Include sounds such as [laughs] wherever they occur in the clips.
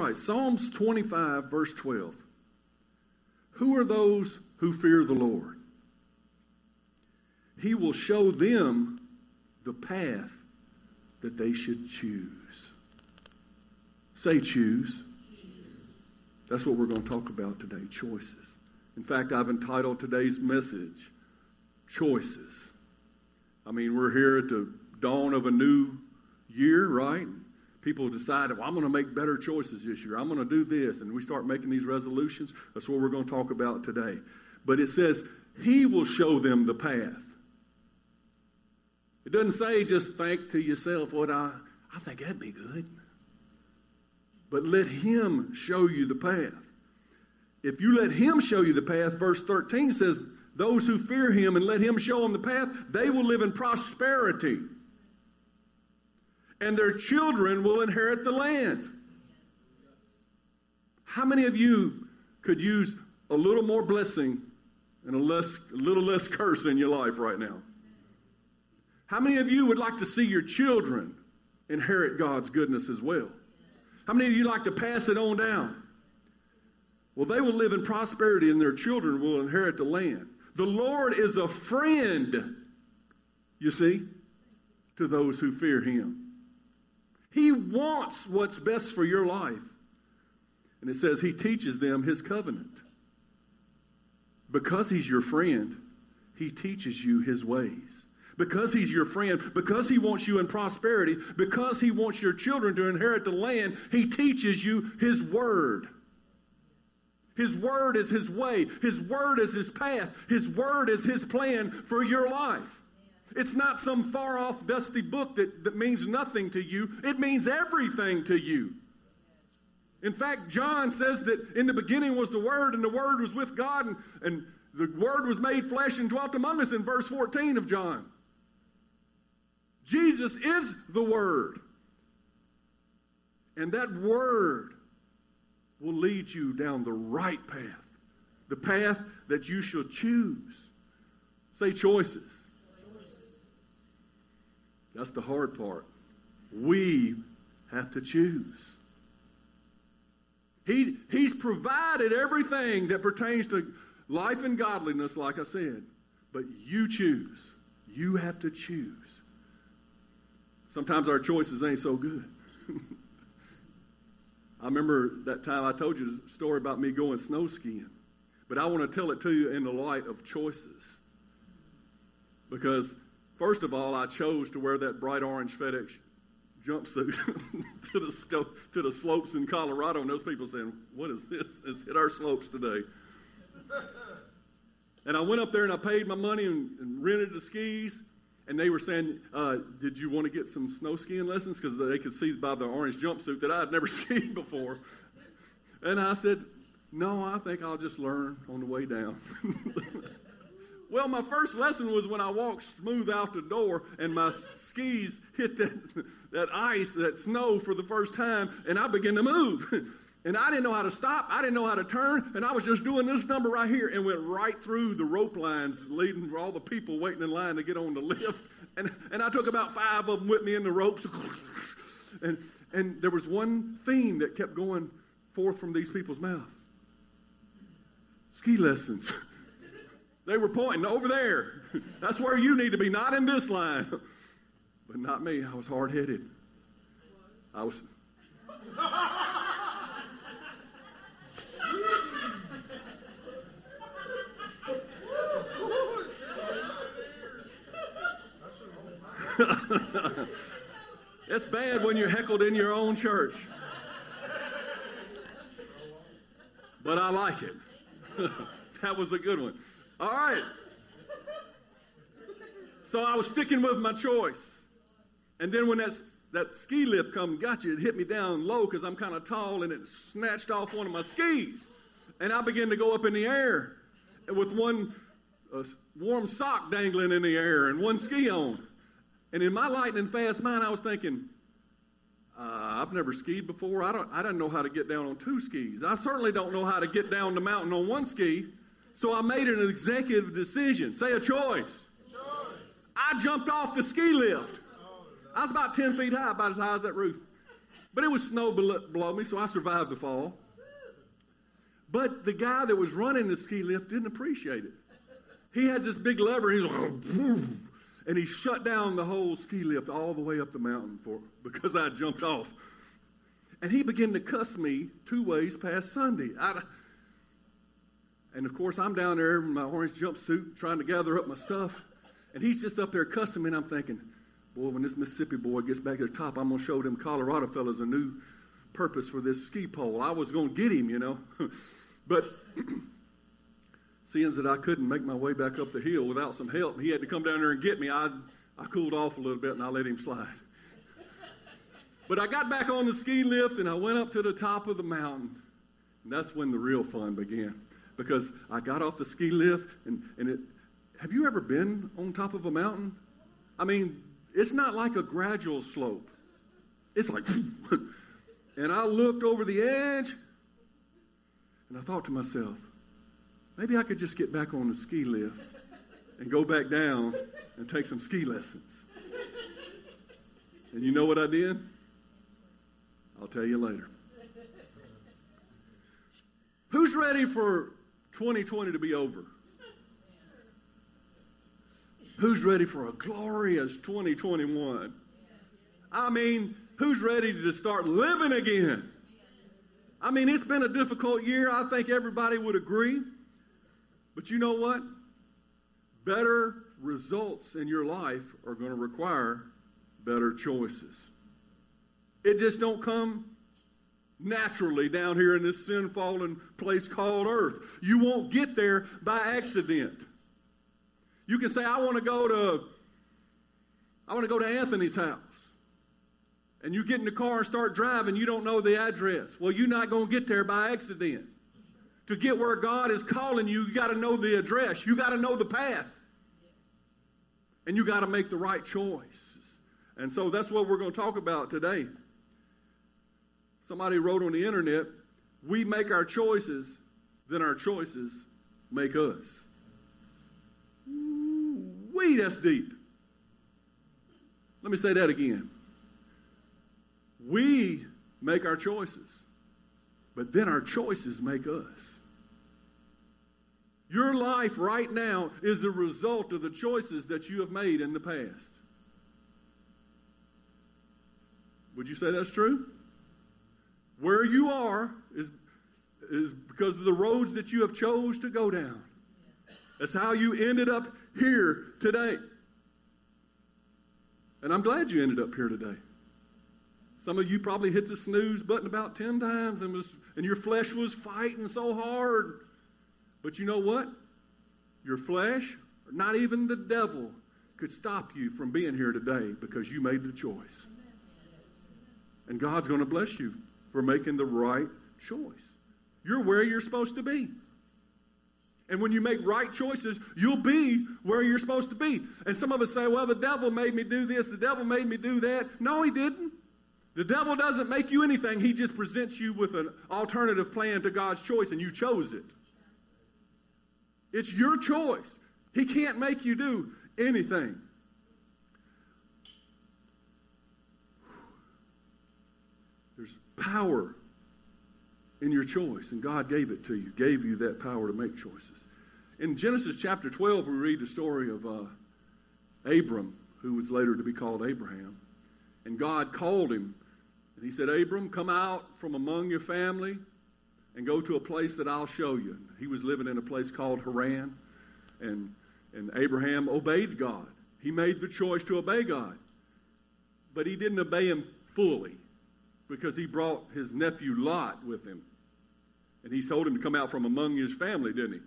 right. Psalms 25, verse 12. Who are those who fear the Lord? He will show them the path that they should choose. Say choose. That's what we're going to talk about today choices. In fact, I've entitled today's message Choices. I mean, we're here at the dawn of a new year, right? People decide, well, I'm going to make better choices this year. I'm going to do this. And we start making these resolutions. That's what we're going to talk about today. But it says, He will show them the path. It doesn't say just think to yourself, what I, I think that'd be good. But let Him show you the path. If you let Him show you the path, verse 13 says, those who fear Him and let Him show them the path, they will live in prosperity. And their children will inherit the land. How many of you could use a little more blessing and a, less, a little less curse in your life right now? How many of you would like to see your children inherit God's goodness as well? How many of you like to pass it on down? Well, they will live in prosperity and their children will inherit the land. The Lord is a friend, you see, to those who fear Him. He wants what's best for your life. And it says He teaches them His covenant. Because He's your friend, He teaches you His ways. Because He's your friend, because He wants you in prosperity, because He wants your children to inherit the land, He teaches you His word. His word is His way. His word is His path. His word is His plan for your life. It's not some far off, dusty book that, that means nothing to you, it means everything to you. In fact, John says that in the beginning was the Word, and the Word was with God, and, and the Word was made flesh and dwelt among us in verse 14 of John. Jesus is the Word. And that Word will lead you down the right path, the path that you shall choose. Say choices. That's the hard part. We have to choose. He, he's provided everything that pertains to life and godliness, like I said. But you choose. You have to choose. Sometimes our choices ain't so good. [laughs] I remember that time I told you the story about me going snow skiing. But I want to tell it to you in the light of choices. Because, first of all, I chose to wear that bright orange FedEx jumpsuit [laughs] to, the, sto- to the slopes in Colorado. And those people saying, What is this? It's hit our slopes today. and I went up there and I paid my money and, and rented the skis. And they were saying, uh, Did you want to get some snow skiing lessons? Because they could see by the orange jumpsuit that I had never [laughs] skied before. And I said, No, I think I'll just learn on the way down. [laughs] well, my first lesson was when I walked smooth out the door and my skis hit that, [laughs] that ice, that snow for the first time, and I began to move. [laughs] And I didn't know how to stop. I didn't know how to turn. And I was just doing this number right here and went right through the rope lines leading all the people waiting in line to get on the [laughs] lift. And, and I took about five of them with me in the ropes. And, and there was one theme that kept going forth from these people's mouths ski lessons. They were pointing over there. [laughs] That's where you need to be, not in this line. [laughs] But not me. I was hard headed. I was. [laughs] it's bad when you're heckled in your own church. But I like it. that was a good one. All right. So I was sticking with my choice. And then when that that ski lift come got you. It hit me down low because I'm kind of tall, and it snatched off one of my skis. And I began to go up in the air with one uh, warm sock dangling in the air and one ski on. And in my lightning fast mind, I was thinking, uh, I've never skied before. I don't. I don't know how to get down on two skis. I certainly don't know how to get down the mountain on one ski. So I made an executive decision. Say a choice. I jumped off the ski lift. I was about 10 feet high, about as high as that roof. But it was snow below me, so I survived the fall. But the guy that was running the ski lift didn't appreciate it. He had this big lever, he was [laughs] and he shut down the whole ski lift all the way up the mountain for because I jumped off. And he began to cuss me two ways past Sunday. I, and of course, I'm down there in my orange jumpsuit trying to gather up my stuff. And he's just up there cussing me, and I'm thinking, boy, when this Mississippi boy gets back to the top, I'm going to show them Colorado fellas a new purpose for this ski pole. I was going to get him, you know. [laughs] but [clears throat] seeing that I couldn't make my way back up the hill without some help, he had to come down there and get me. I, I cooled off a little bit, and I let him slide. [laughs] but I got back on the ski lift, and I went up to the top of the mountain. And that's when the real fun began because I got off the ski lift and, and it have you ever been on top of a mountain? I mean, it's not like a gradual slope. It's like [laughs] and I looked over the edge and I thought to myself, maybe I could just get back on the ski lift and go back down and take some ski lessons. And you know what I did? I'll tell you later. Who's ready for 2020 to be over? Who's ready for a glorious 2021? I mean, who's ready to start living again? I mean, it's been a difficult year. I think everybody would agree. But you know what? Better results in your life are going to require better choices. It just don't come naturally down here in this sin fallen place called earth. You won't get there by accident. You can say, I want to go to I want to go to Anthony's house. And you get in the car and start driving, you don't know the address. Well, you're not going to get there by accident. To get where God is calling you, you got to know the address. You got to know the path. And you got to make the right choice. And so that's what we're going to talk about today. Somebody wrote on the internet, we make our choices, then our choices make us. Wee, that's deep. Let me say that again. We make our choices, but then our choices make us. Your life right now is a result of the choices that you have made in the past. Would you say that's true? Where you are is, is because of the roads that you have chose to go down. That's how you ended up here today. And I'm glad you ended up here today. Some of you probably hit the snooze button about 10 times and, was, and your flesh was fighting so hard. But you know what? Your flesh, not even the devil, could stop you from being here today because you made the choice. And God's going to bless you for making the right choice. You're where you're supposed to be. And when you make right choices, you'll be where you're supposed to be. And some of us say, well, the devil made me do this, the devil made me do that. No, he didn't. The devil doesn't make you anything, he just presents you with an alternative plan to God's choice, and you chose it. It's your choice. He can't make you do anything. There's power in your choice, and God gave it to you, gave you that power to make choices. In Genesis chapter 12, we read the story of uh, Abram, who was later to be called Abraham. And God called him, and he said, Abram, come out from among your family and go to a place that I'll show you. He was living in a place called Haran, and, and Abraham obeyed God. He made the choice to obey God. But he didn't obey him fully because he brought his nephew Lot with him. And he told him to come out from among his family, didn't he?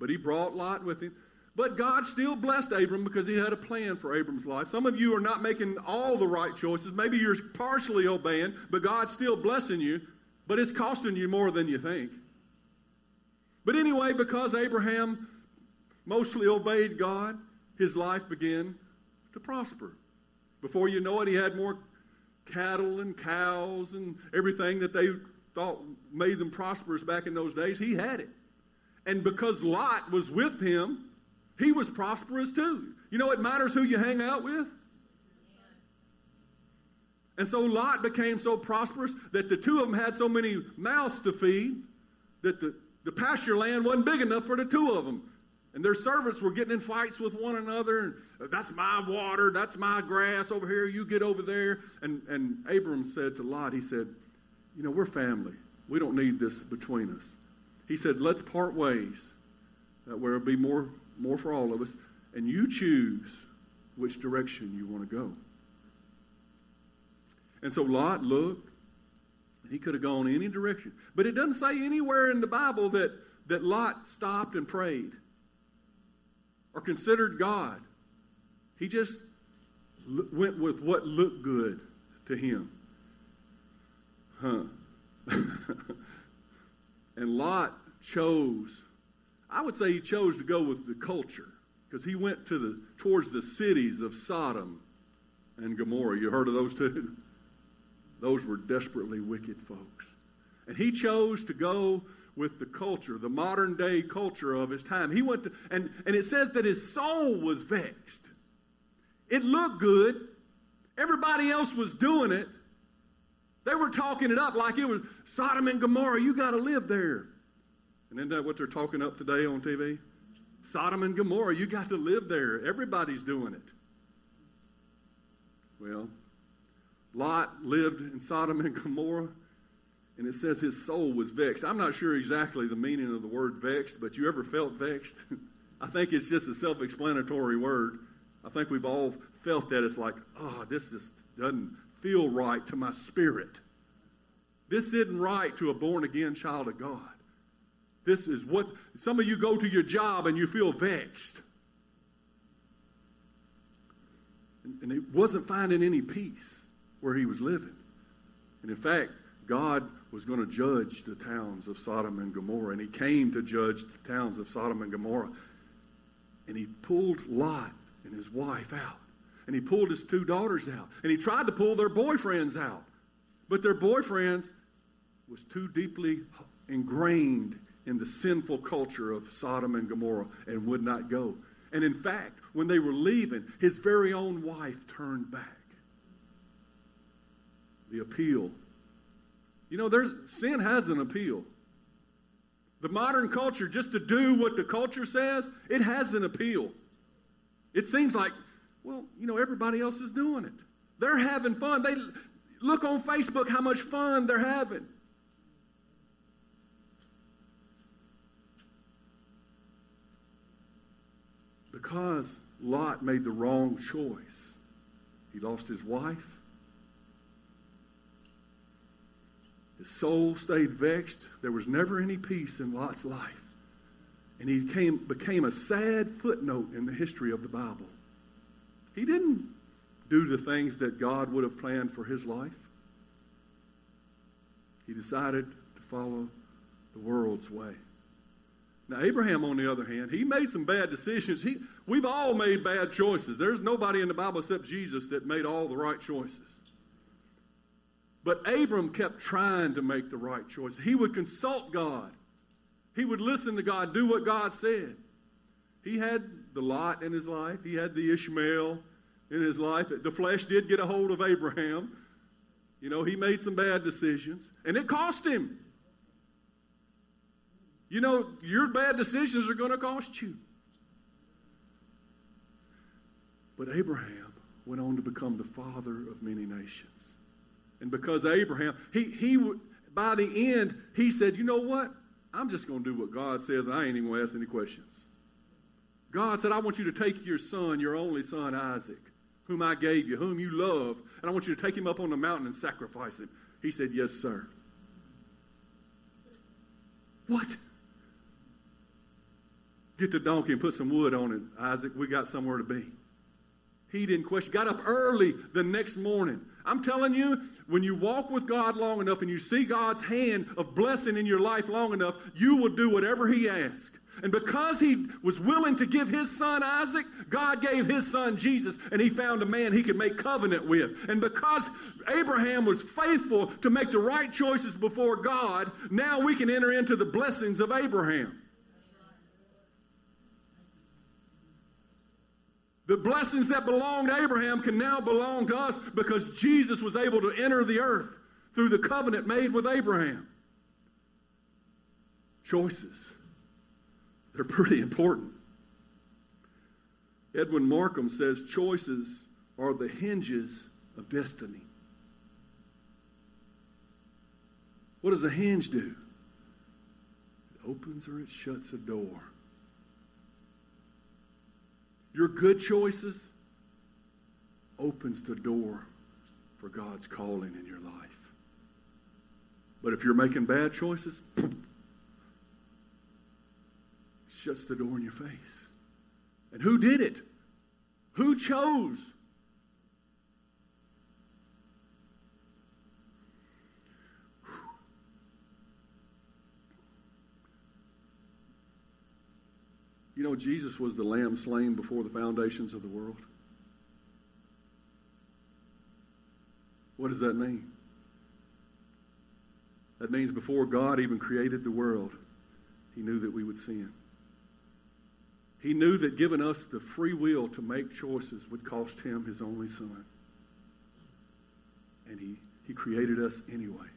But he brought Lot with him. But God still blessed Abram because he had a plan for Abram's life. Some of you are not making all the right choices. Maybe you're partially obeying, but God's still blessing you, but it's costing you more than you think. But anyway, because Abraham mostly obeyed God, his life began to prosper. Before you know it, he had more cattle and cows and everything that they thought made them prosperous back in those days. He had it. And because Lot was with him, he was prosperous too. You know, it matters who you hang out with. And so Lot became so prosperous that the two of them had so many mouths to feed that the, the pasture land wasn't big enough for the two of them. And their servants were getting in fights with one another. And that's my water. That's my grass over here. You get over there. And, and Abram said to Lot, he said, You know, we're family. We don't need this between us. He said, Let's part ways. That where it'll be more, more for all of us. And you choose which direction you want to go. And so Lot looked. He could have gone any direction. But it doesn't say anywhere in the Bible that, that Lot stopped and prayed or considered God. He just went with what looked good to him. Huh. [laughs] and Lot chose, I would say he chose to go with the culture because he went to the towards the cities of Sodom and Gomorrah. You heard of those two? [laughs] Those were desperately wicked folks. And he chose to go with the culture, the modern day culture of his time. He went to, and, and it says that his soul was vexed. It looked good. Everybody else was doing it. They were talking it up like it was Sodom and Gomorrah. You got to live there. And isn't that what they're talking up today on TV? Sodom and Gomorrah. You got to live there. Everybody's doing it. Well, Lot lived in Sodom and Gomorrah. And it says his soul was vexed. I'm not sure exactly the meaning of the word vexed, but you ever felt vexed? [laughs] I think it's just a self explanatory word. I think we've all felt that. It's like, oh, this just doesn't feel right to my spirit. This isn't right to a born again child of God. This is what some of you go to your job and you feel vexed. And, and he wasn't finding any peace where he was living. And in fact, God was going to judge the towns of Sodom and Gomorrah. And he came to judge the towns of Sodom and Gomorrah. And he pulled Lot and his wife out. And he pulled his two daughters out. And he tried to pull their boyfriends out. But their boyfriends was too deeply ingrained in the sinful culture of Sodom and Gomorrah and would not go. And in fact, when they were leaving, his very own wife turned back. The appeal you know, there's sin has an appeal. The modern culture, just to do what the culture says, it has an appeal. It seems like, well, you know, everybody else is doing it. They're having fun. They look on Facebook how much fun they're having. Because Lot made the wrong choice. He lost his wife, His soul stayed vexed. There was never any peace in Lot's life. And he came, became a sad footnote in the history of the Bible. He didn't do the things that God would have planned for his life. He decided to follow the world's way. Now, Abraham, on the other hand, he made some bad decisions. He, we've all made bad choices. There's nobody in the Bible except Jesus that made all the right choices. But Abram kept trying to make the right choice. He would consult God. He would listen to God, do what God said. He had the Lot in his life. He had the Ishmael in his life. The flesh did get a hold of Abraham. You know, he made some bad decisions, and it cost him. You know, your bad decisions are going to cost you. But Abraham went on to become the father of many nations. And because Abraham, he, he by the end, he said, you know what? I'm just going to do what God says. I ain't even going to ask any questions. God said, I want you to take your son, your only son, Isaac, whom I gave you, whom you love, and I want you to take him up on the mountain and sacrifice him. He said, Yes, sir. What? Get the donkey and put some wood on it, Isaac. We got somewhere to be. He didn't question. Got up early the next morning. I'm telling you, when you walk with God long enough and you see God's hand of blessing in your life long enough, you will do whatever He asks. And because he was willing to give his son Isaac, God gave his son Jesus, and he found a man he could make covenant with. And because Abraham was faithful to make the right choices before God, now we can enter into the blessings of Abraham. The blessings that belonged to Abraham can now belong to us because Jesus was able to enter the earth through the covenant made with Abraham. Choices. They're pretty important. Edwin Markham says choices are the hinges of destiny. What does a hinge do? It opens or it shuts a door. Your good choices opens the door for God's calling in your life. But if you're making bad choices, shuts the door in your face. And who did it? Who chose? You know, Jesus was the lamb slain before the foundations of the world. What does that mean? That means before God even created the world, he knew that we would sin. He knew that giving us the free will to make choices would cost him his only son. And he, he created us anyway.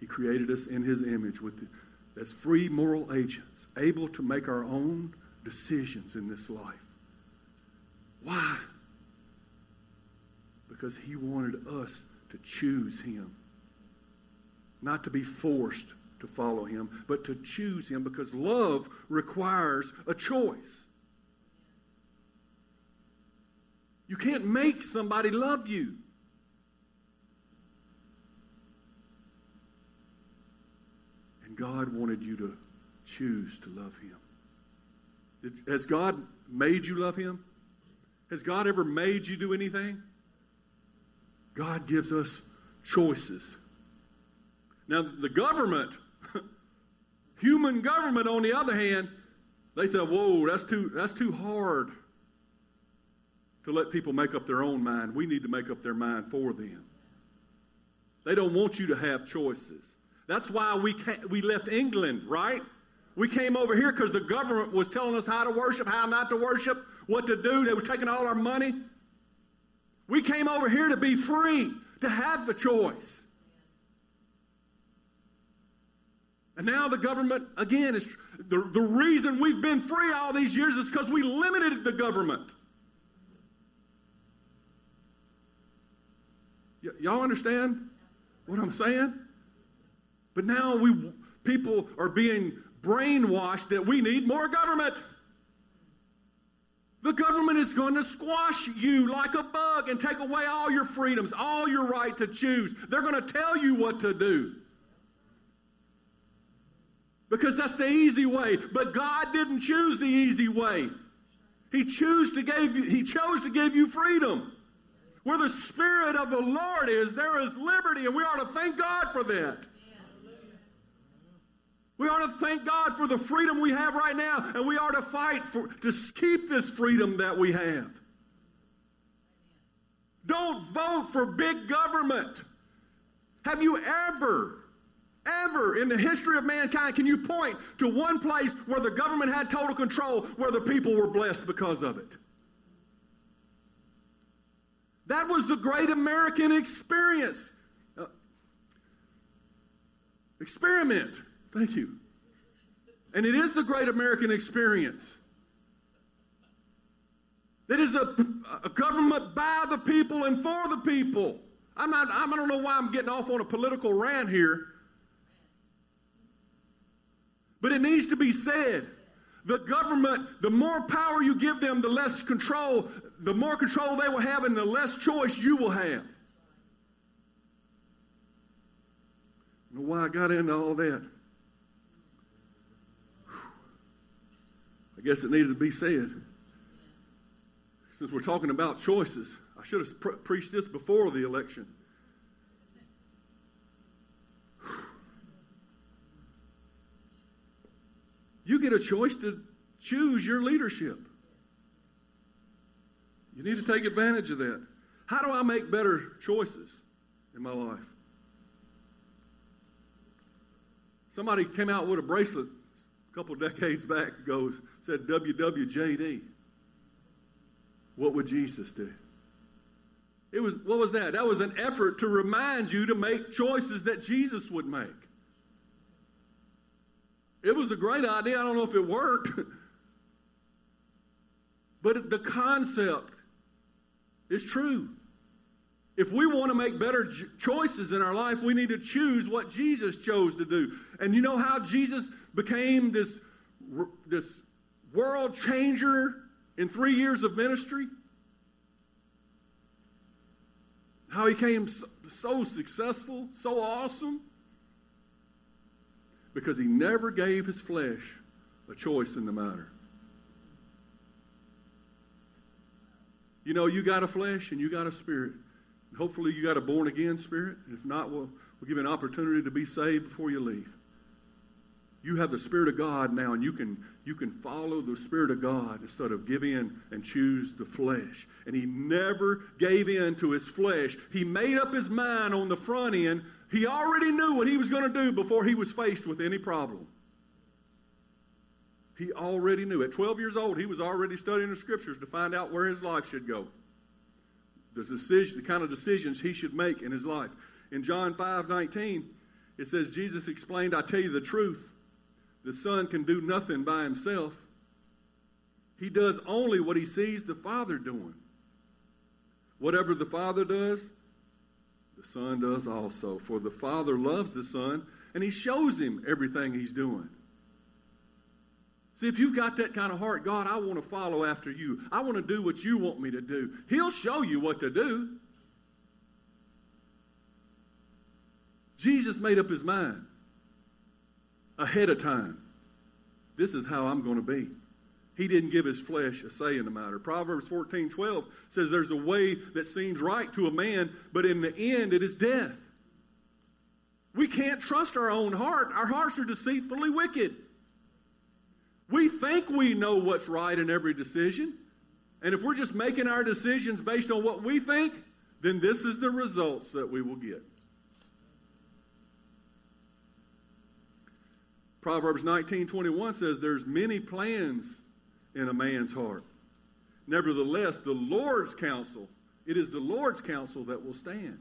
He created us in his image with the, as free moral agents, able to make our own decisions in this life. Why? Because he wanted us to choose him. Not to be forced to follow him, but to choose him because love requires a choice. You can't make somebody love you. And God wanted you to choose to love Him. Has God made you love Him? Has God ever made you do anything? God gives us choices. Now, the government, [laughs] human government, on the other hand, they said, whoa, that's too, that's too hard to let people make up their own mind. We need to make up their mind for them. They don't want you to have choices. That's why we, we left England, right? We came over here because the government was telling us how to worship, how not to worship, what to do. They were taking all our money. We came over here to be free, to have the choice. And now the government, again, is the, the reason we've been free all these years is because we limited the government. Y- y'all understand what I'm saying? But now we people are being brainwashed that we need more government. The government is going to squash you like a bug and take away all your freedoms, all your right to choose. They're going to tell you what to do. Because that's the easy way. But God didn't choose the easy way. He chose to give you, he chose to give you freedom. Where the Spirit of the Lord is, there is liberty, and we ought to thank God for that. We ought to thank God for the freedom we have right now, and we ought to fight for, to keep this freedom that we have. Don't vote for big government. Have you ever, ever in the history of mankind, can you point to one place where the government had total control, where the people were blessed because of it? That was the great American experience. Uh, experiment. Thank you. And it is the great American experience. It is a, a government by the people and for the people. I'm not, I don't know why I'm getting off on a political rant here. But it needs to be said. The government, the more power you give them, the less control the more control they will have and the less choice you will have. Know why I got into all that. I guess it needed to be said. Since we're talking about choices, I should have pre- preached this before the election. You get a choice to choose your leadership. You need to take advantage of that. How do I make better choices in my life? Somebody came out with a bracelet a couple decades back ago, said WWJD. What would Jesus do? It was what was that? That was an effort to remind you to make choices that Jesus would make. It was a great idea. I don't know if it worked. [laughs] but the concept is true. If we want to make better choices in our life, we need to choose what Jesus chose to do. And you know how Jesus became this, this world changer in three years of ministry? How he came so, so successful, so awesome? Because he never gave his flesh a choice in the matter. You know, you got a flesh and you got a spirit. And hopefully, you got a born again spirit. If not, we'll, we'll give you an opportunity to be saved before you leave. You have the Spirit of God now, and you can, you can follow the Spirit of God instead of give in and choose the flesh. And he never gave in to his flesh. He made up his mind on the front end. He already knew what he was going to do before he was faced with any problem. He already knew. At 12 years old, he was already studying the scriptures to find out where his life should go. The, decision, the kind of decisions he should make in his life. In John 5 19, it says, Jesus explained, I tell you the truth. The Son can do nothing by himself. He does only what he sees the Father doing. Whatever the Father does, the Son does also. For the Father loves the Son, and he shows him everything he's doing. See, if you've got that kind of heart, God, I want to follow after you. I want to do what you want me to do. He'll show you what to do. Jesus made up his mind ahead of time. This is how I'm going to be. He didn't give his flesh a say in the matter. Proverbs 14 12 says there's a way that seems right to a man, but in the end it is death. We can't trust our own heart. Our hearts are deceitfully wicked. We think we know what's right in every decision. And if we're just making our decisions based on what we think, then this is the results that we will get. Proverbs 19:21 says there's many plans in a man's heart. Nevertheless, the Lord's counsel, it is the Lord's counsel that will stand.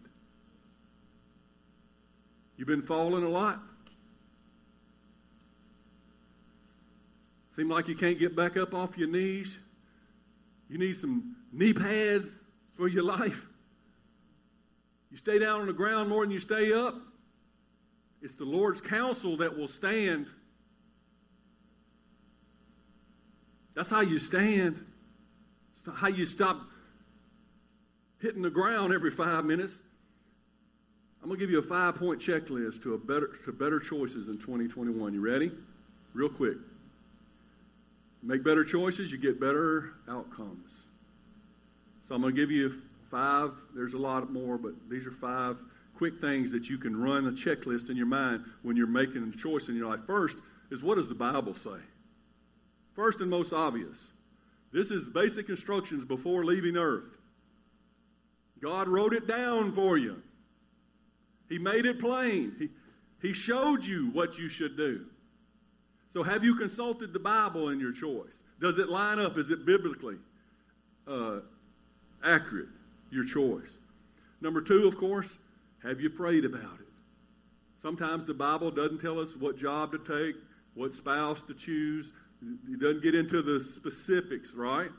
You've been falling a lot? Seem like you can't get back up off your knees? You need some knee pads for your life? You stay down on the ground more than you stay up? It's the Lord's counsel that will stand. That's how you stand. It's how you stop hitting the ground every five minutes. I'm going to give you a five point checklist to, a better, to better choices in 2021. You ready? Real quick. Make better choices, you get better outcomes. So I'm going to give you five. There's a lot more, but these are five quick things that you can run a checklist in your mind when you're making a choice in your life. First is what does the Bible say? First and most obvious. This is basic instructions before leaving earth. God wrote it down for you. He made it plain. He, he showed you what you should do. So, have you consulted the Bible in your choice? Does it line up? Is it biblically uh, accurate? Your choice. Number two, of course, have you prayed about it? Sometimes the Bible doesn't tell us what job to take, what spouse to choose. It doesn't get into the specifics, right?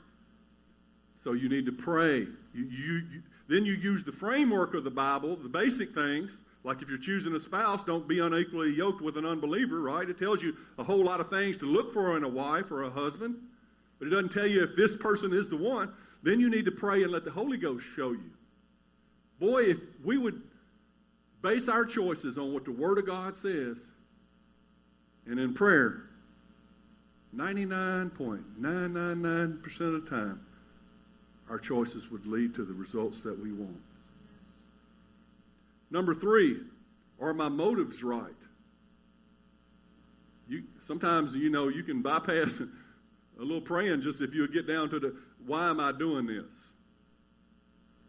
So you need to pray. You, you, you, then you use the framework of the Bible, the basic things, like if you're choosing a spouse, don't be unequally yoked with an unbeliever, right? It tells you a whole lot of things to look for in a wife or a husband, but it doesn't tell you if this person is the one. Then you need to pray and let the Holy Ghost show you. Boy, if we would base our choices on what the Word of God says and in prayer, 99.999% of the time, our choices would lead to the results that we want. Number three, are my motives right? You, sometimes, you know, you can bypass [laughs] a little praying just if you get down to the why am I doing this?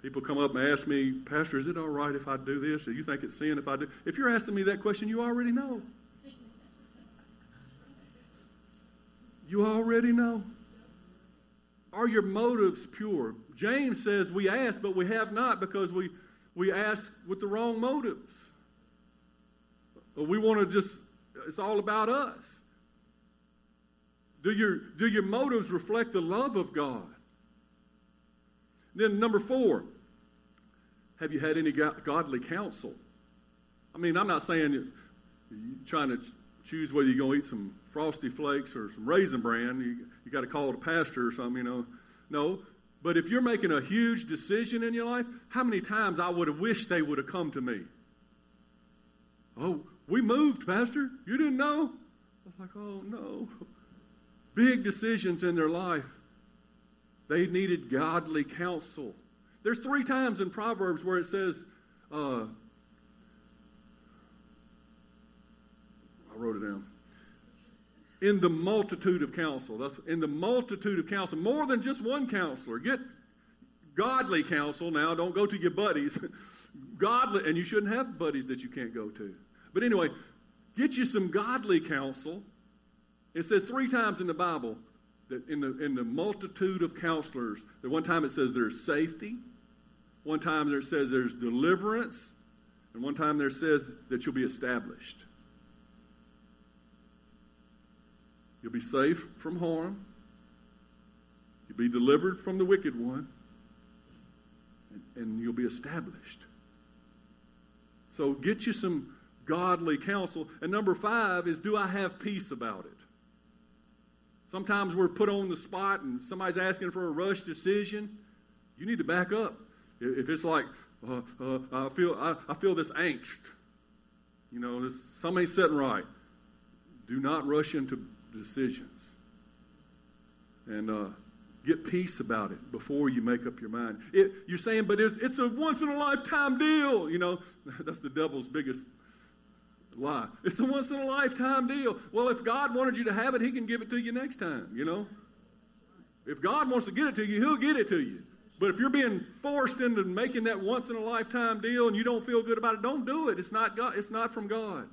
People come up and ask me, Pastor, is it all right if I do this? Do you think it's sin if I do? If you're asking me that question, you already know. You already know. Are your motives pure? James says we ask, but we have not because we, we ask with the wrong motives. We want to just, it's all about us. Do your, do your motives reflect the love of God? Then, number four, have you had any godly counsel? I mean, I'm not saying you're trying to choose whether you're going to eat some frosty flakes or some raisin bran. You, you got to call the pastor or something, you know. No. But if you're making a huge decision in your life, how many times I would have wished they would have come to me? Oh, we moved, Pastor. You didn't know? I was like, oh, no. Big decisions in their life. They needed godly counsel. There's three times in Proverbs where it says, uh, I wrote it down. In the multitude of counsel. That's in the multitude of counsel. More than just one counselor. Get godly counsel now. Don't go to your buddies. [laughs] godly, and you shouldn't have buddies that you can't go to. But anyway, get you some godly counsel. It says three times in the Bible that in the, in the multitude of counselors, that one time it says there's safety, one time there says there's deliverance, and one time there says that you'll be established. You'll be safe from harm. You'll be delivered from the wicked one. And, and you'll be established. So get you some godly counsel. And number five is do I have peace about it? Sometimes we're put on the spot and somebody's asking for a rush decision. You need to back up. If it's like, uh, uh, I, feel, I, I, feel this angst, you know, something ain't sitting right, do not rush into decisions. And uh, get peace about it before you make up your mind. It, you're saying, but it's, it's a once in a lifetime deal. You know, [laughs] that's the devil's biggest lie. It's a once in a lifetime deal. Well, if God wanted you to have it, he can give it to you next time, you know. If God wants to get it to you, he'll get it to you. But if you're being forced into making that once in a lifetime deal and you don't feel good about it, don't do it. It's not God. It's not from God.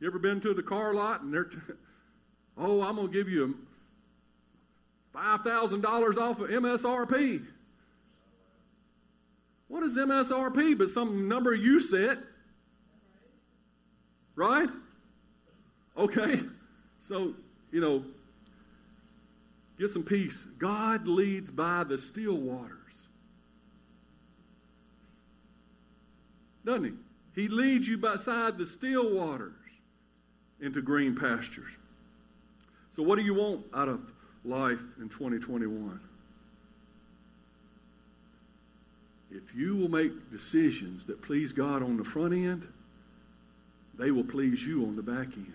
You ever been to the car lot and they're, t- [laughs] oh, I'm gonna give you five thousand dollars off of MSRP. What is MSRP? But some number you set, right? Okay, so you know Get some peace. God leads by the still waters. Doesn't he? He leads you beside the still waters into green pastures. So, what do you want out of life in 2021? If you will make decisions that please God on the front end, they will please you on the back end.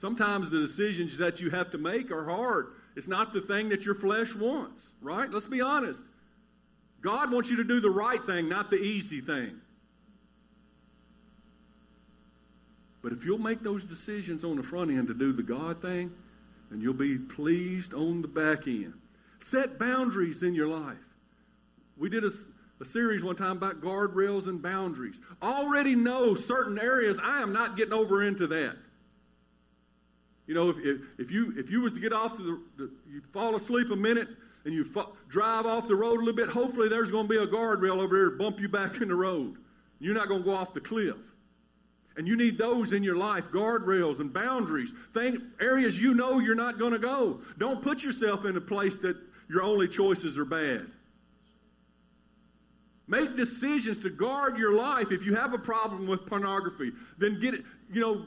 Sometimes the decisions that you have to make are hard. It's not the thing that your flesh wants, right? Let's be honest. God wants you to do the right thing, not the easy thing. But if you'll make those decisions on the front end to do the God thing, then you'll be pleased on the back end. Set boundaries in your life. We did a, a series one time about guardrails and boundaries. Already know certain areas I am not getting over into that. You know, if, if, if, you, if you was to get off the, the you fall asleep a minute and you fa- drive off the road a little bit, hopefully there's going to be a guardrail over there to bump you back in the road. You're not going to go off the cliff. And you need those in your life, guardrails and boundaries, thing, areas you know you're not going to go. Don't put yourself in a place that your only choices are bad. Make decisions to guard your life. If you have a problem with pornography, then get it, you know,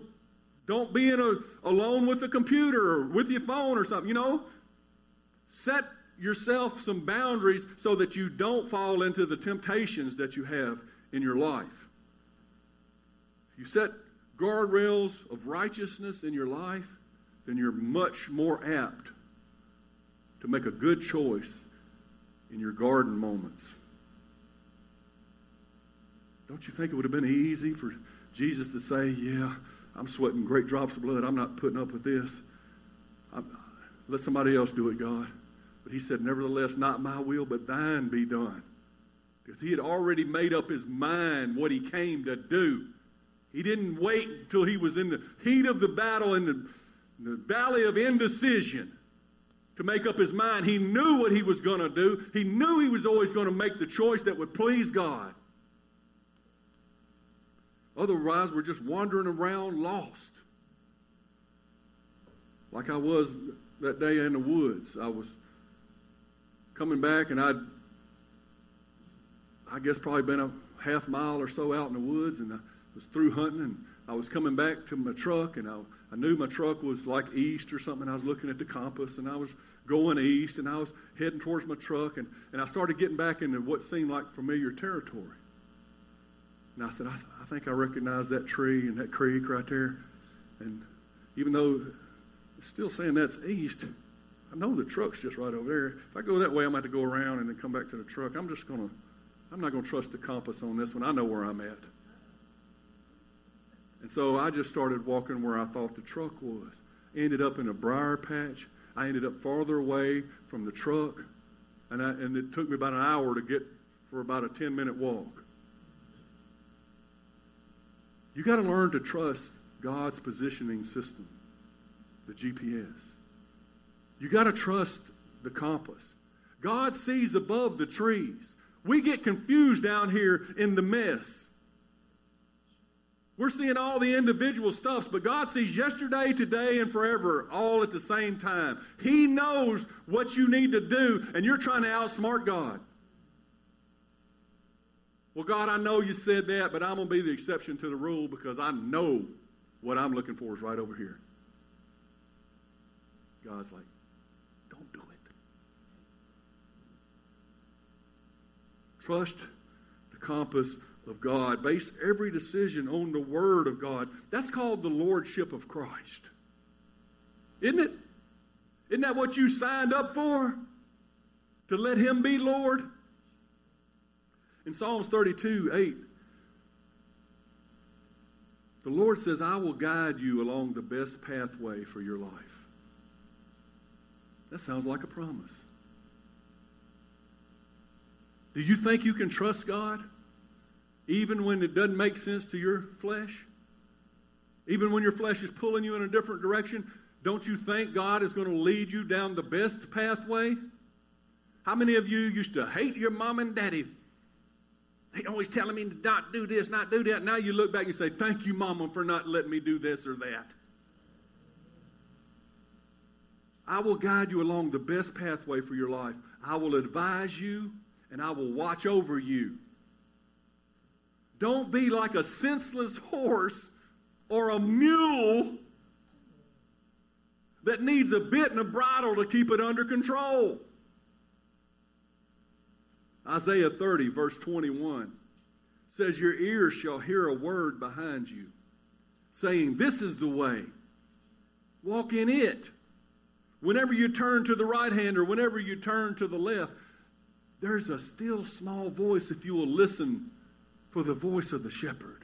don't be in a, alone with the computer or with your phone or something, you know. Set yourself some boundaries so that you don't fall into the temptations that you have in your life. If you set guardrails of righteousness in your life, then you're much more apt to make a good choice in your garden moments. Don't you think it would have been easy for Jesus to say, Yeah, I'm sweating great drops of blood. I'm not putting up with this. I'm, let somebody else do it, God. But he said, Nevertheless, not my will, but thine be done. Because he had already made up his mind what he came to do. He didn't wait until he was in the heat of the battle in the, in the valley of indecision to make up his mind. He knew what he was going to do. He knew he was always going to make the choice that would please God. Otherwise, we're just wandering around lost. Like I was that day in the woods. I was coming back and I'd, I guess, probably been a half mile or so out in the woods and I was through hunting and I was coming back to my truck and I, I knew my truck was like east or something. I was looking at the compass and I was going east and I was heading towards my truck and, and I started getting back into what seemed like familiar territory. And I said, I, th- I think I recognize that tree and that creek right there. And even though it's still saying that's east, I know the truck's just right over there. If I go that way, I'm going to have to go around and then come back to the truck. I'm just going to, I'm not going to trust the compass on this one. I know where I'm at. And so I just started walking where I thought the truck was. Ended up in a briar patch. I ended up farther away from the truck. And, I, and it took me about an hour to get for about a 10 minute walk. You got to learn to trust God's positioning system, the GPS. You got to trust the compass. God sees above the trees. We get confused down here in the mess. We're seeing all the individual stuffs, but God sees yesterday, today, and forever all at the same time. He knows what you need to do, and you're trying to outsmart God. Well, God, I know you said that, but I'm going to be the exception to the rule because I know what I'm looking for is right over here. God's like, don't do it. Trust the compass of God. Base every decision on the Word of God. That's called the Lordship of Christ. Isn't it? Isn't that what you signed up for? To let Him be Lord? In Psalms 32 8, the Lord says, I will guide you along the best pathway for your life. That sounds like a promise. Do you think you can trust God even when it doesn't make sense to your flesh? Even when your flesh is pulling you in a different direction? Don't you think God is going to lead you down the best pathway? How many of you used to hate your mom and daddy they always telling me to not do this, not do that. Now you look back and say, Thank you, Mama, for not letting me do this or that. I will guide you along the best pathway for your life. I will advise you and I will watch over you. Don't be like a senseless horse or a mule that needs a bit and a bridle to keep it under control. Isaiah 30, verse 21 says, Your ears shall hear a word behind you, saying, This is the way. Walk in it. Whenever you turn to the right hand or whenever you turn to the left, there's a still small voice if you will listen for the voice of the shepherd.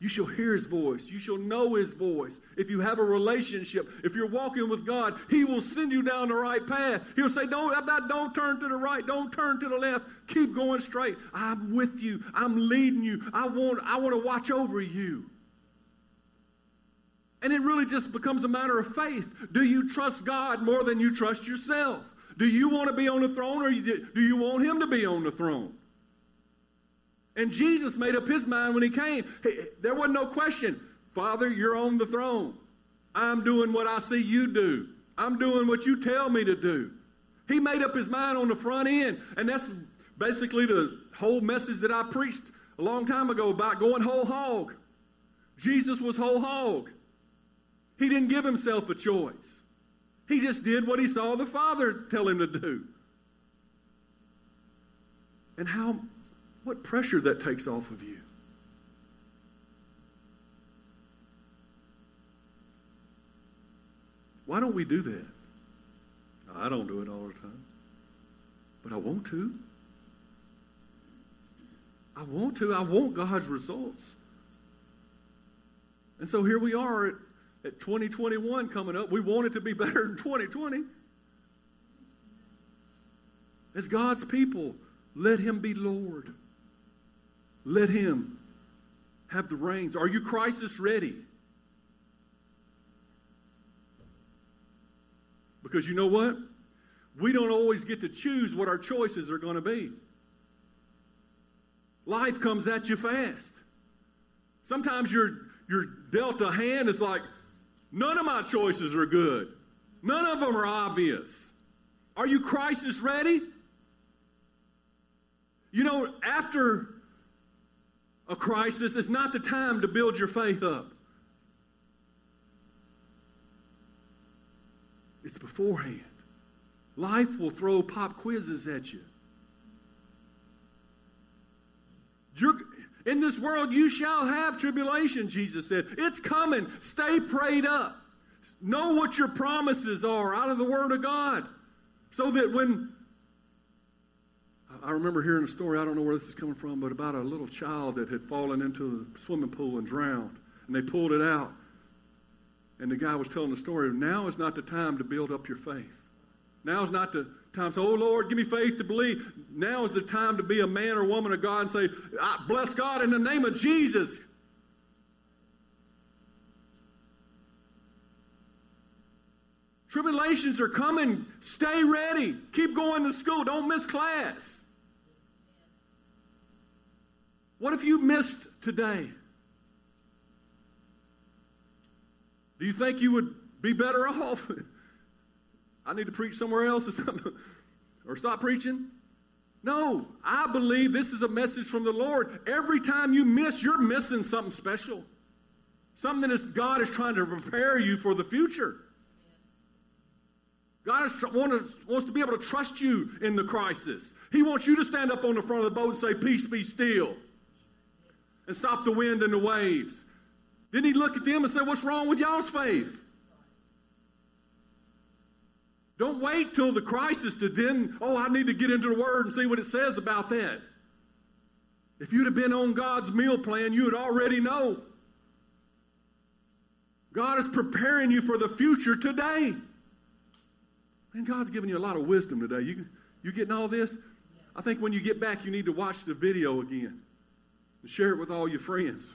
You shall hear his voice. You shall know his voice. If you have a relationship, if you're walking with God, he will send you down the right path. He'll say, don't, don't turn to the right. Don't turn to the left. Keep going straight. I'm with you. I'm leading you. I want, I want to watch over you. And it really just becomes a matter of faith. Do you trust God more than you trust yourself? Do you want to be on the throne or do you want him to be on the throne? And Jesus made up his mind when he came. There wasn't no question. Father, you're on the throne. I'm doing what I see you do. I'm doing what you tell me to do. He made up his mind on the front end. And that's basically the whole message that I preached a long time ago about going whole hog. Jesus was whole hog. He didn't give himself a choice. He just did what he saw the Father tell him to do. And how what pressure that takes off of you. Why don't we do that? I don't do it all the time. But I want to. I want to. I want God's results. And so here we are at, at 2021 coming up. We want it to be better than 2020. As God's people, let Him be Lord. Let Him have the reins. Are you crisis ready? Because you know what? We don't always get to choose what our choices are going to be. Life comes at you fast. Sometimes you're, you're dealt a hand, it's like, none of my choices are good. None of them are obvious. Are you crisis ready? You know, after a crisis, it's not the time to build your faith up. It's beforehand. Life will throw pop quizzes at you. You're, in this world, you shall have tribulation, Jesus said. It's coming. Stay prayed up. Know what your promises are out of the Word of God. So that when. I remember hearing a story, I don't know where this is coming from, but about a little child that had fallen into the swimming pool and drowned. And they pulled it out. And the guy was telling the story. Now is not the time to build up your faith. Now is not the time to say, Oh Lord, give me faith to believe. Now is the time to be a man or woman of God and say, I Bless God in the name of Jesus. Tribulations are coming. Stay ready. Keep going to school. Don't miss class. What if you missed today? Do you think you would be better [laughs] off? I need to preach somewhere else or something, [laughs] or stop preaching? No, I believe this is a message from the Lord. Every time you miss, you're missing something special. Something that God is trying to prepare you for the future. God wants, wants to be able to trust you in the crisis. He wants you to stand up on the front of the boat and say, Peace be still. And stop the wind and the waves. Then he look at them and say, What's wrong with y'all's faith? Don't wait till the crisis to then, oh, I need to get into the Word and see what it says about that. If you'd have been on God's meal plan, you would already know. God is preparing you for the future today. And God's giving you a lot of wisdom today. You, you getting all this? I think when you get back, you need to watch the video again share it with all your friends.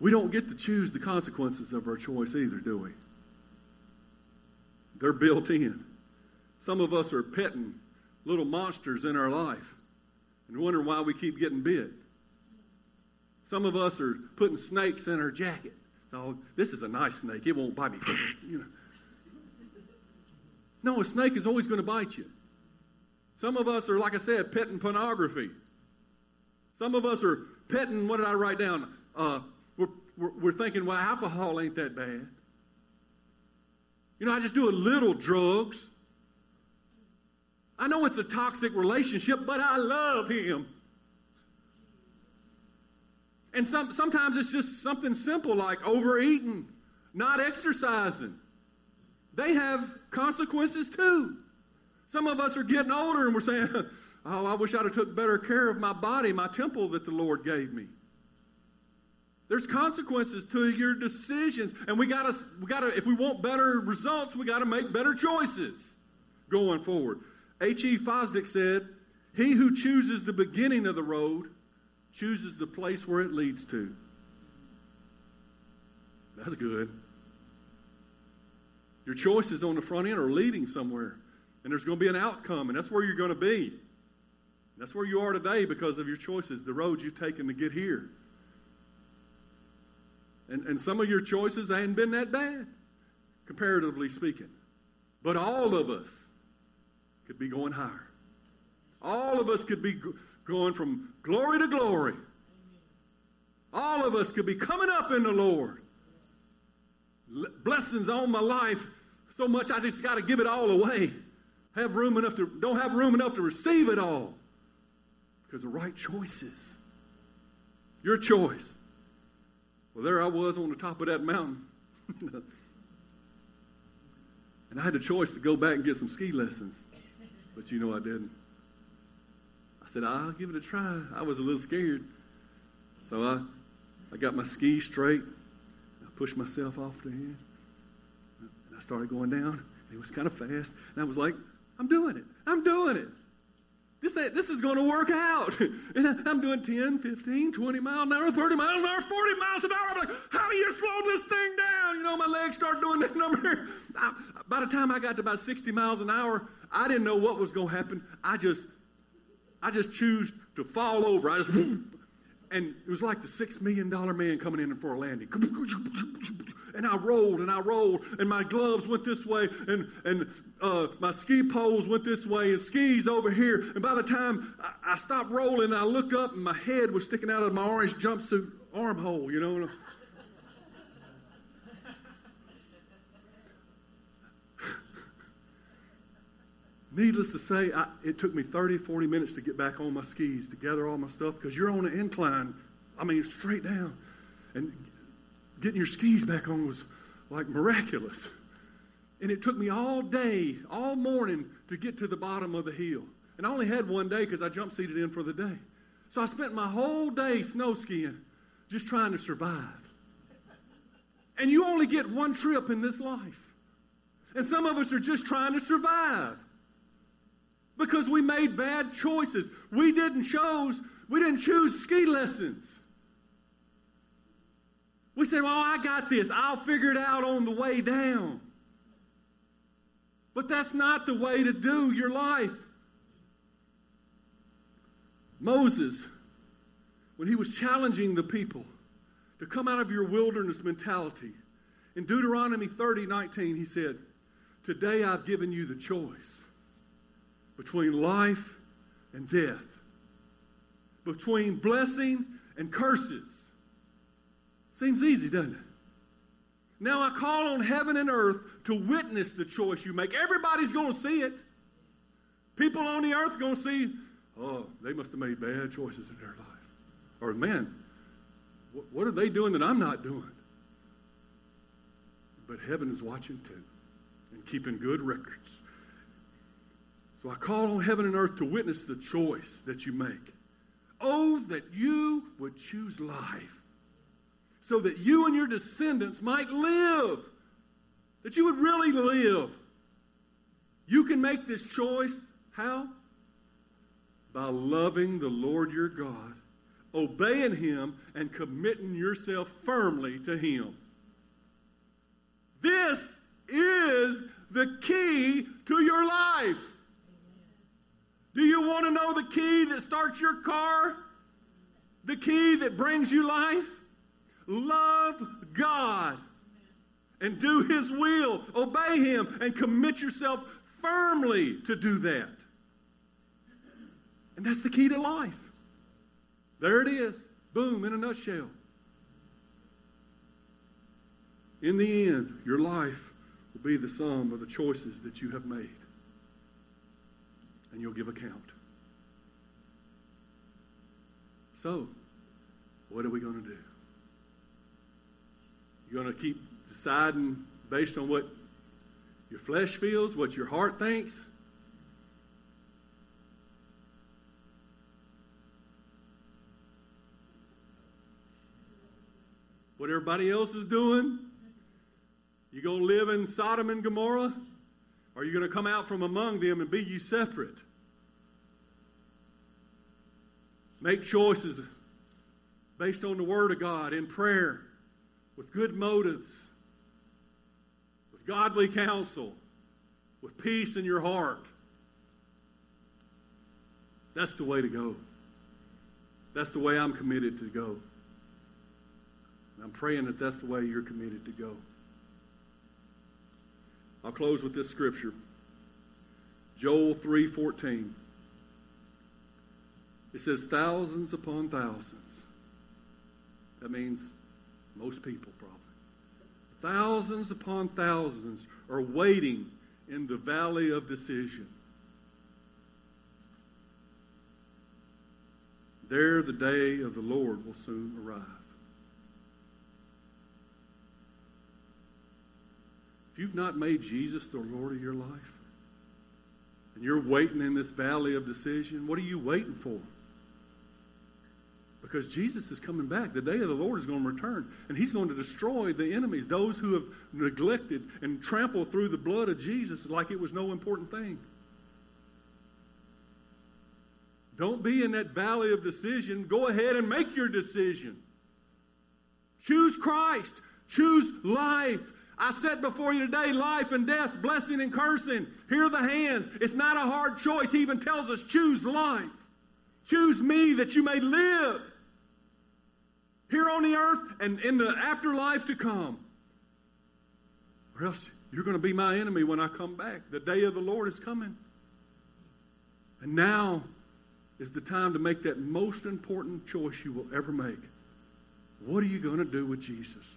We don't get to choose the consequences of our choice either, do we? They're built in. Some of us are petting little monsters in our life and wondering why we keep getting bit. Some of us are putting snakes in our jacket. So this is a nice snake. It won't bite me. you know. No, a snake is always going to bite you. Some of us are, like I said, petting pornography. Some of us are petting, what did I write down? Uh, we're, we're, we're thinking, well, alcohol ain't that bad. You know, I just do a little drugs. I know it's a toxic relationship, but I love him. And some, sometimes it's just something simple like overeating, not exercising. They have consequences too. Some of us are getting older and we're saying, [laughs] oh, I wish I'd have took better care of my body, my temple that the Lord gave me. There's consequences to your decisions. And we gotta, we gotta, if we want better results, we gotta make better choices going forward. H.E. Fosdick said, He who chooses the beginning of the road chooses the place where it leads to. That's good. Your choices on the front end are leading somewhere. And there's going to be an outcome, and that's where you're going to be. That's where you are today because of your choices, the roads you've taken to get here. And, and some of your choices ain't been that bad, comparatively speaking. But all of us could be going higher. All of us could be going from glory to glory. All of us could be coming up in the Lord. Blessings on my life so much I just got to give it all away. Have room enough to don't have room enough to receive it all. Because the right choices. Your choice. Well, there I was on the top of that mountain. [laughs] And I had a choice to go back and get some ski lessons. But you know I didn't. I said, I'll give it a try. I was a little scared. So I, I got my skis straight. I pushed myself off the end. And I started going down. And it was kind of fast. And I was like, I'm doing it. I'm doing it. This, this is going to work out. [laughs] And I'm doing 10, 15, 20 miles an hour, 30 miles an hour, 40 miles an hour. I'm like, how do you slow this thing down? You know, my legs start doing that [laughs] number. I, by the time I got to about 60 miles an hour, I didn't know what was going to happen. I just, I just choose to fall over. I just, [laughs] and it was like the six million dollar man coming in for a landing. And I rolled and I rolled, and my gloves went this way, and and uh, my ski poles went this way, and skis over here. And by the time I, I stopped rolling, I looked up, and my head was sticking out of my orange jumpsuit armhole, you know. [laughs] Needless to say, I, it took me 30, 40 minutes to get back on my skis, to gather all my stuff, because you're on an incline. I mean, straight down. And getting your skis back on was like miraculous. And it took me all day, all morning to get to the bottom of the hill. And I only had one day because I jump seated in for the day. So I spent my whole day snow skiing, just trying to survive. And you only get one trip in this life. And some of us are just trying to survive because we made bad choices. We didn't choose, we didn't choose ski lessons. We said, Well, I got this. I'll figure it out on the way down. But that's not the way to do your life. Moses, when he was challenging the people to come out of your wilderness mentality, in Deuteronomy 30 19, he said, Today I've given you the choice between life and death, between blessing and curses. Seems easy, doesn't it? Now I call on heaven and earth to witness the choice you make. Everybody's going to see it. People on the earth are going to see, oh, they must have made bad choices in their life. Or, man, what are they doing that I'm not doing? But heaven is watching too and keeping good records. So I call on heaven and earth to witness the choice that you make. Oh, that you would choose life so that you and your descendants might live, that you would really live. You can make this choice. How? By loving the Lord your God, obeying Him, and committing yourself firmly to Him. This is the key to your life. Do you want to know the key that starts your car? The key that brings you life? Love God and do His will. Obey Him and commit yourself firmly to do that. And that's the key to life. There it is. Boom, in a nutshell. In the end, your life will be the sum of the choices that you have made. And you'll give account. So, what are we going to do? You're going to keep deciding based on what your flesh feels, what your heart thinks? What everybody else is doing? You going to live in Sodom and Gomorrah? Or are you going to come out from among them and be you separate? Make choices based on the Word of God in prayer with good motives, with godly counsel, with peace in your heart. That's the way to go. That's the way I'm committed to go. And I'm praying that that's the way you're committed to go. I'll close with this scripture. Joel 3:14. It says thousands upon thousands. That means most people, probably. Thousands upon thousands are waiting in the valley of decision. There, the day of the Lord will soon arrive. If you've not made Jesus the Lord of your life, and you're waiting in this valley of decision, what are you waiting for? Because Jesus is coming back. The day of the Lord is going to return, and He's going to destroy the enemies, those who have neglected and trampled through the blood of Jesus like it was no important thing. Don't be in that valley of decision. Go ahead and make your decision. Choose Christ. Choose life. I set before you today life and death, blessing and cursing. Here are the hands. It's not a hard choice. He even tells us choose life. Choose me that you may live here on the earth and in the afterlife to come. Or else you're going to be my enemy when I come back. The day of the Lord is coming. And now is the time to make that most important choice you will ever make. What are you going to do with Jesus?